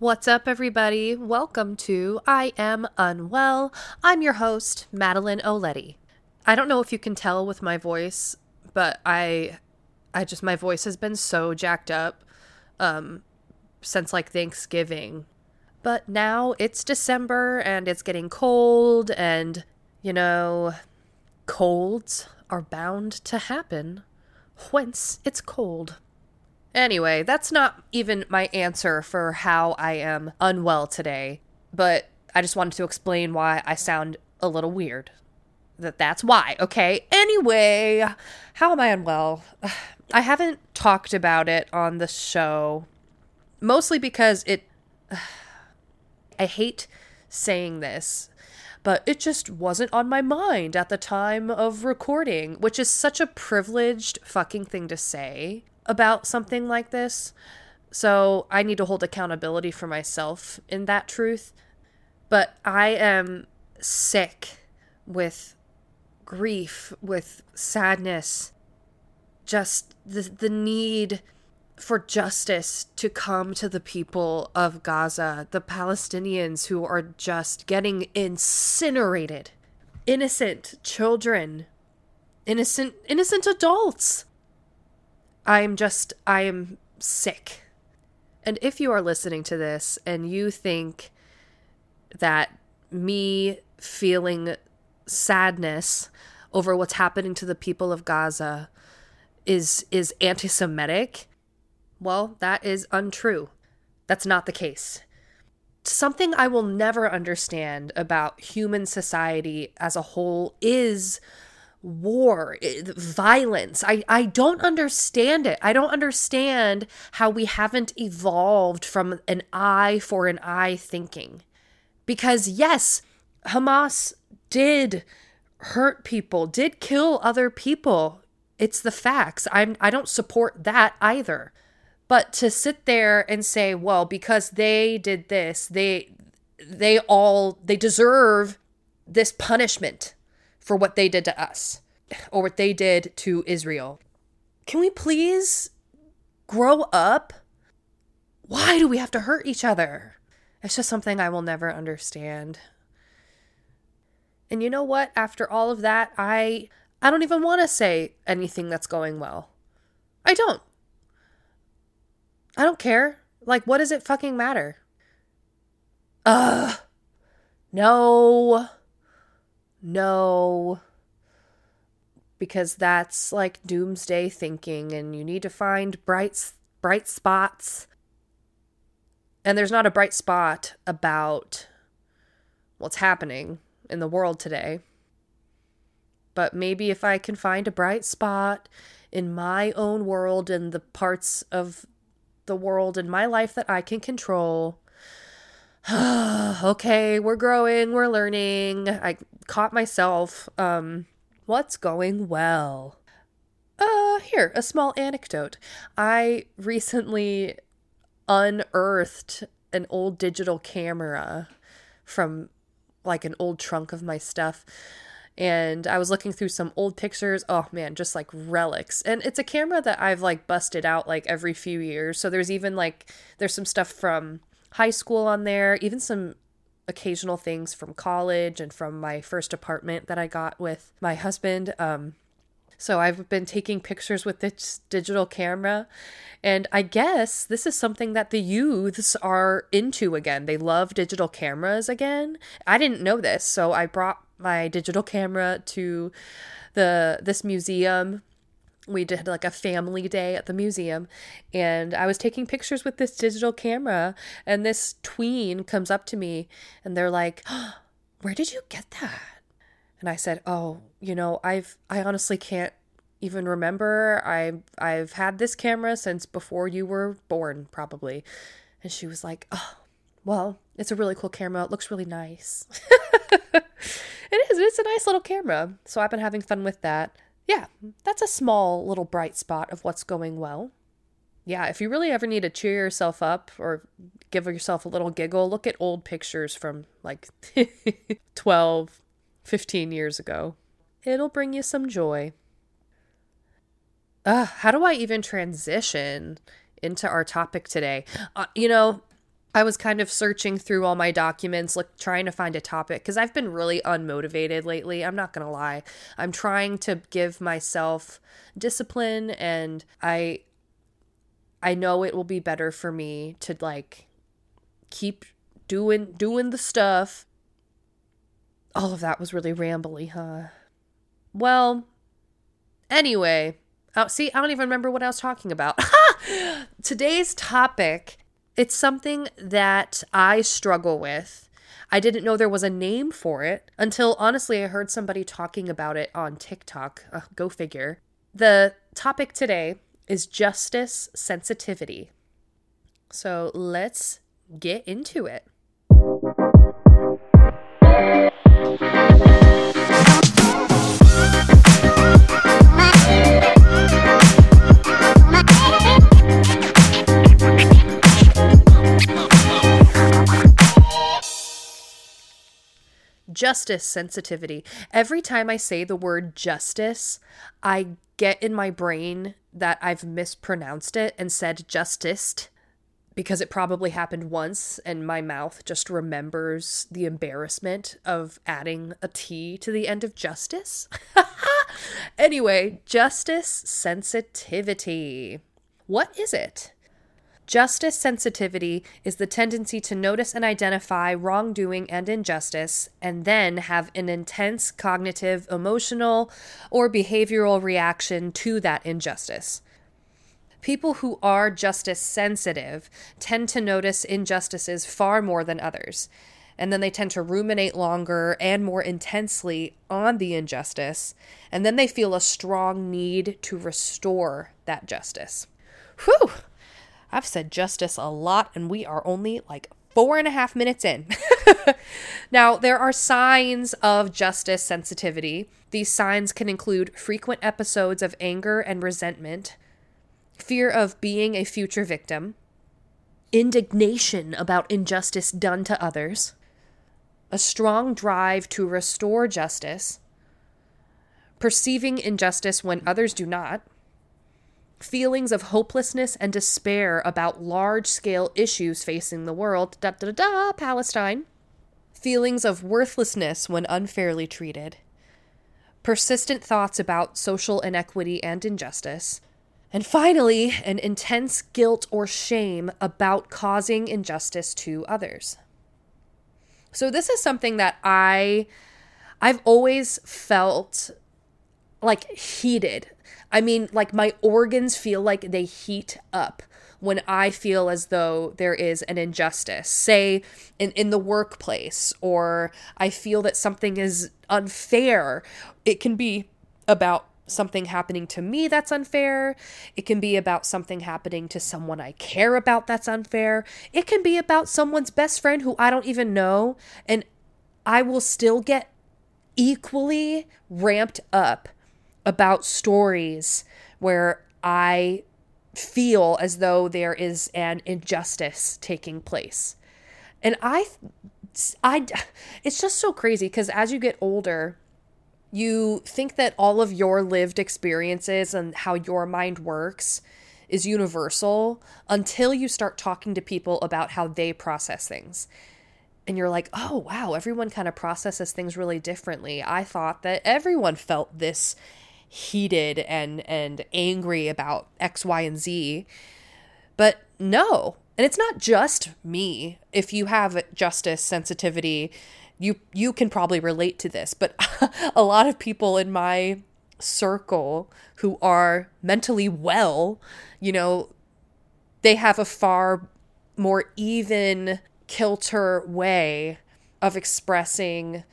What's up, everybody? Welcome to I Am Unwell. I'm your host, Madeline Oletti. I don't know if you can tell with my voice, but I, I just my voice has been so jacked up, um, since like Thanksgiving. But now it's December and it's getting cold, and you know, colds are bound to happen. Whence it's cold. Anyway, that's not even my answer for how I am unwell today, but I just wanted to explain why I sound a little weird. That that's why, okay? Anyway, how am I unwell? I haven't talked about it on the show mostly because it I hate saying this, but it just wasn't on my mind at the time of recording, which is such a privileged fucking thing to say about something like this. So I need to hold accountability for myself in that truth. But I am sick with grief, with sadness, just the, the need for justice to come to the people of Gaza, the Palestinians who are just getting incinerated. Innocent children, innocent innocent adults I'm just, I am sick. And if you are listening to this and you think that me feeling sadness over what's happening to the people of Gaza is is anti-Semitic, well, that is untrue. That's not the case. Something I will never understand about human society as a whole is war, eh, violence. I, I don't understand it. I don't understand how we haven't evolved from an eye for an eye thinking. Because, yes, Hamas did hurt people, did kill other people. It's the facts. I'm I don't support that either. But to sit there and say, well, because they did this, they they all they deserve this punishment for what they did to us or what they did to Israel. Can we please grow up? Why do we have to hurt each other? It's just something I will never understand. And you know what? After all of that, I I don't even want to say anything that's going well. I don't. I don't care. Like what does it fucking matter? Ugh. No no because that's like doomsday thinking and you need to find bright bright spots. And there's not a bright spot about what's happening in the world today. But maybe if i can find a bright spot in my own world and the parts of the world in my life that i can control okay, we're growing, we're learning. I caught myself. Um, what's going well? Uh, here, a small anecdote. I recently unearthed an old digital camera from like an old trunk of my stuff and I was looking through some old pictures. Oh man, just like relics. And it's a camera that I've like busted out like every few years. So there's even like there's some stuff from high school on there, even some occasional things from college and from my first apartment that I got with my husband. Um, so I've been taking pictures with this digital camera. And I guess this is something that the youths are into again. They love digital cameras again. I didn't know this, so I brought my digital camera to the this museum we did like a family day at the museum and I was taking pictures with this digital camera and this tween comes up to me and they're like, oh, "Where did you get that?" And I said, "Oh, you know, I've I honestly can't even remember. I I've had this camera since before you were born probably." And she was like, "Oh, well, it's a really cool camera. It looks really nice." it is. It's a nice little camera. So I've been having fun with that yeah, that's a small little bright spot of what's going well. Yeah, if you really ever need to cheer yourself up or give yourself a little giggle, look at old pictures from like 12, 15 years ago. It'll bring you some joy. Uh, how do I even transition into our topic today? Uh, you know, I was kind of searching through all my documents, like trying to find a topic because I've been really unmotivated lately. I'm not going to lie. I'm trying to give myself discipline and I I know it will be better for me to like keep doing doing the stuff. All of that was really rambly, huh? Well, anyway, oh, see, I don't even remember what I was talking about. Today's topic it's something that I struggle with. I didn't know there was a name for it until honestly I heard somebody talking about it on TikTok. Uh, go figure. The topic today is justice sensitivity. So let's get into it. Justice sensitivity. Every time I say the word justice, I get in my brain that I've mispronounced it and said justiced because it probably happened once and my mouth just remembers the embarrassment of adding a T to the end of justice. anyway, justice sensitivity. What is it? Justice sensitivity is the tendency to notice and identify wrongdoing and injustice, and then have an intense cognitive, emotional, or behavioral reaction to that injustice. People who are justice sensitive tend to notice injustices far more than others, and then they tend to ruminate longer and more intensely on the injustice, and then they feel a strong need to restore that justice. Whew! I've said justice a lot, and we are only like four and a half minutes in. now, there are signs of justice sensitivity. These signs can include frequent episodes of anger and resentment, fear of being a future victim, indignation about injustice done to others, a strong drive to restore justice, perceiving injustice when others do not feelings of hopelessness and despair about large scale issues facing the world, da da da, Palestine, feelings of worthlessness when unfairly treated, persistent thoughts about social inequity and injustice, and finally, an intense guilt or shame about causing injustice to others. So this is something that I I've always felt like heated I mean, like my organs feel like they heat up when I feel as though there is an injustice, say in, in the workplace, or I feel that something is unfair. It can be about something happening to me that's unfair. It can be about something happening to someone I care about that's unfair. It can be about someone's best friend who I don't even know. And I will still get equally ramped up about stories where I feel as though there is an injustice taking place. And I I it's just so crazy because as you get older, you think that all of your lived experiences and how your mind works is universal until you start talking to people about how they process things. And you're like, oh, wow, everyone kind of processes things really differently. I thought that everyone felt this heated and and angry about X, Y, and Z. But no. And it's not just me. If you have justice sensitivity, you you can probably relate to this, but a lot of people in my circle who are mentally well, you know, they have a far more even kilter way of expressing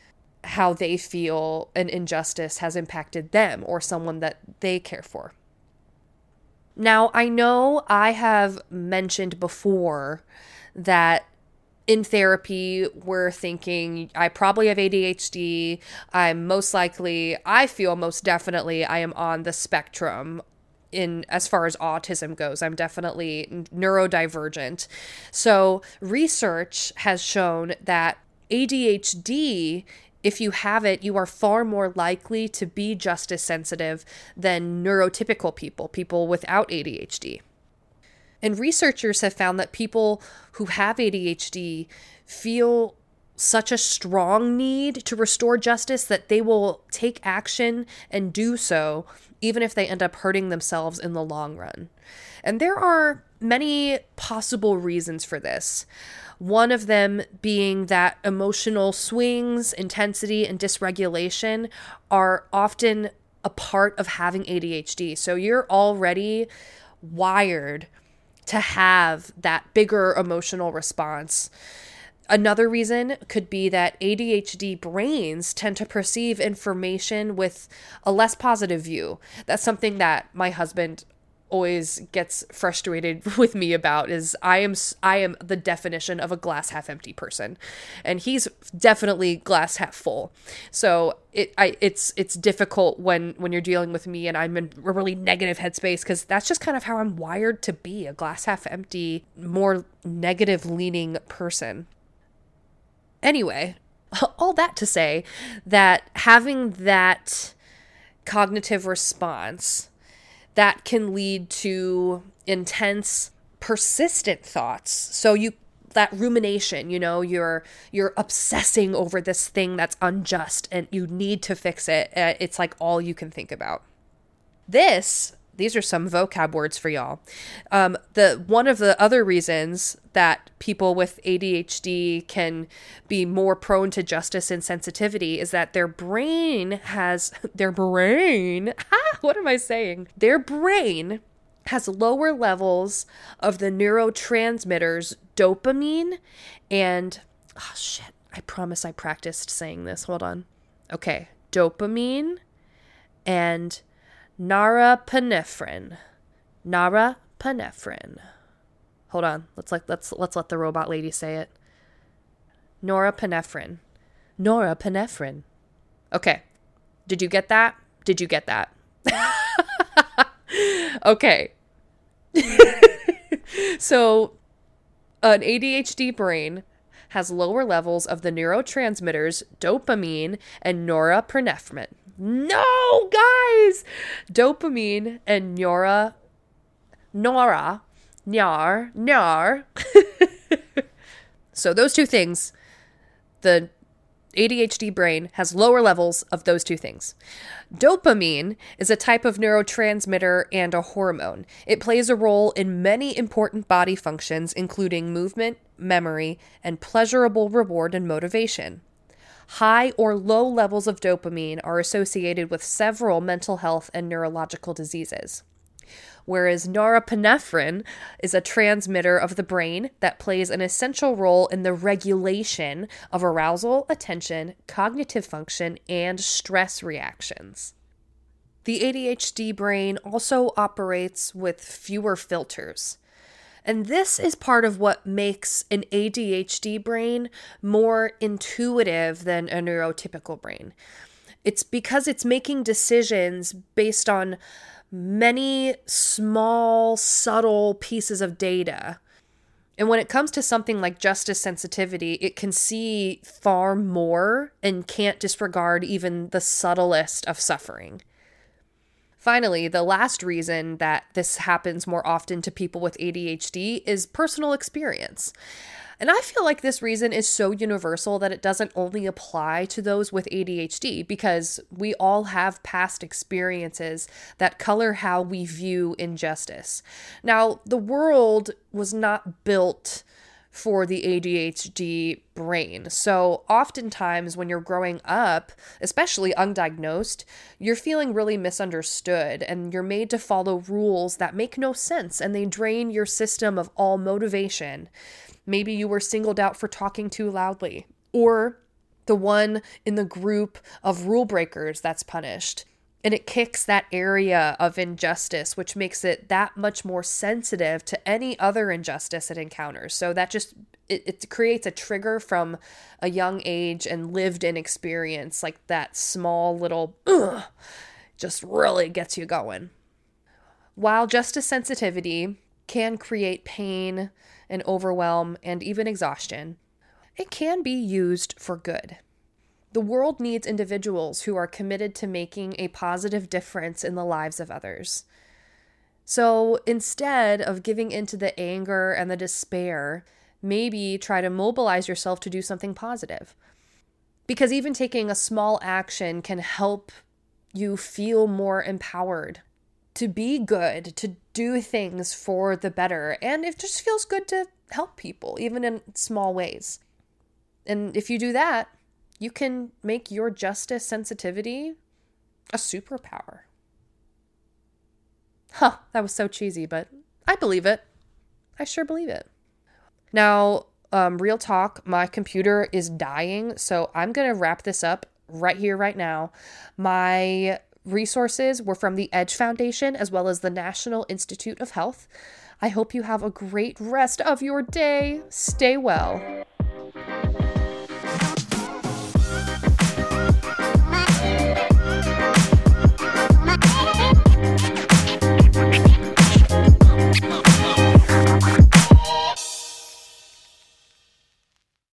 how they feel an injustice has impacted them or someone that they care for. Now, I know I have mentioned before that in therapy, we're thinking, I probably have ADHD. I'm most likely, I feel most definitely I am on the spectrum in as far as autism goes. I'm definitely neurodivergent. So, research has shown that ADHD if you have it, you are far more likely to be justice sensitive than neurotypical people, people without ADHD. And researchers have found that people who have ADHD feel such a strong need to restore justice that they will take action and do so, even if they end up hurting themselves in the long run. And there are many possible reasons for this. One of them being that emotional swings, intensity, and dysregulation are often a part of having ADHD. So you're already wired to have that bigger emotional response. Another reason could be that ADHD brains tend to perceive information with a less positive view. That's something that my husband always gets frustrated with me about is I am I am the definition of a glass half empty person and he's definitely glass half full. So it I it's it's difficult when when you're dealing with me and I'm in a really negative headspace cuz that's just kind of how I'm wired to be, a glass half empty, more negative leaning person. Anyway, all that to say that having that cognitive response that can lead to intense persistent thoughts. So you that rumination you know you're you're obsessing over this thing that's unjust and you need to fix it. Uh, it's like all you can think about. This these are some vocab words for y'all. Um, the one of the other reasons that people with ADHD can be more prone to justice and sensitivity is that their brain has their brain. what am I saying? Their brain has lower levels of the neurotransmitters dopamine and oh shit. I promise I practiced saying this. Hold on. Okay, dopamine and norepinephrine. Norepinephrine. Hold on. Let's like let's let's let the robot lady say it. Norepinephrine. Norepinephrine. Okay. Did you get that? Did you get that? okay. so an ADHD brain has lower levels of the neurotransmitters dopamine and norepinephrine. No, guys! Dopamine and Nora, Nora, Nyar, Nyar. so those two things, the ADHD brain has lower levels of those two things. Dopamine is a type of neurotransmitter and a hormone. It plays a role in many important body functions, including movement, memory, and pleasurable reward and motivation. High or low levels of dopamine are associated with several mental health and neurological diseases. Whereas norepinephrine is a transmitter of the brain that plays an essential role in the regulation of arousal, attention, cognitive function, and stress reactions. The ADHD brain also operates with fewer filters. And this is part of what makes an ADHD brain more intuitive than a neurotypical brain. It's because it's making decisions based on many small, subtle pieces of data. And when it comes to something like justice sensitivity, it can see far more and can't disregard even the subtlest of suffering. Finally, the last reason that this happens more often to people with ADHD is personal experience. And I feel like this reason is so universal that it doesn't only apply to those with ADHD because we all have past experiences that color how we view injustice. Now, the world was not built for the ADHD brain. So, oftentimes when you're growing up, especially undiagnosed, you're feeling really misunderstood and you're made to follow rules that make no sense and they drain your system of all motivation. Maybe you were singled out for talking too loudly, or the one in the group of rule breakers that's punished and it kicks that area of injustice, which makes it that much more sensitive to any other injustice it encounters. So that just it, it creates a trigger from a young age and lived in experience, like that small little just really gets you going. While justice sensitivity can create pain and overwhelm and even exhaustion, it can be used for good. The world needs individuals who are committed to making a positive difference in the lives of others. So instead of giving into the anger and the despair, maybe try to mobilize yourself to do something positive. Because even taking a small action can help you feel more empowered to be good, to do things for the better. And it just feels good to help people, even in small ways. And if you do that, you can make your justice sensitivity a superpower. Huh, that was so cheesy, but I believe it. I sure believe it. Now, um, real talk, my computer is dying, so I'm going to wrap this up right here, right now. My resources were from the Edge Foundation as well as the National Institute of Health. I hope you have a great rest of your day. Stay well.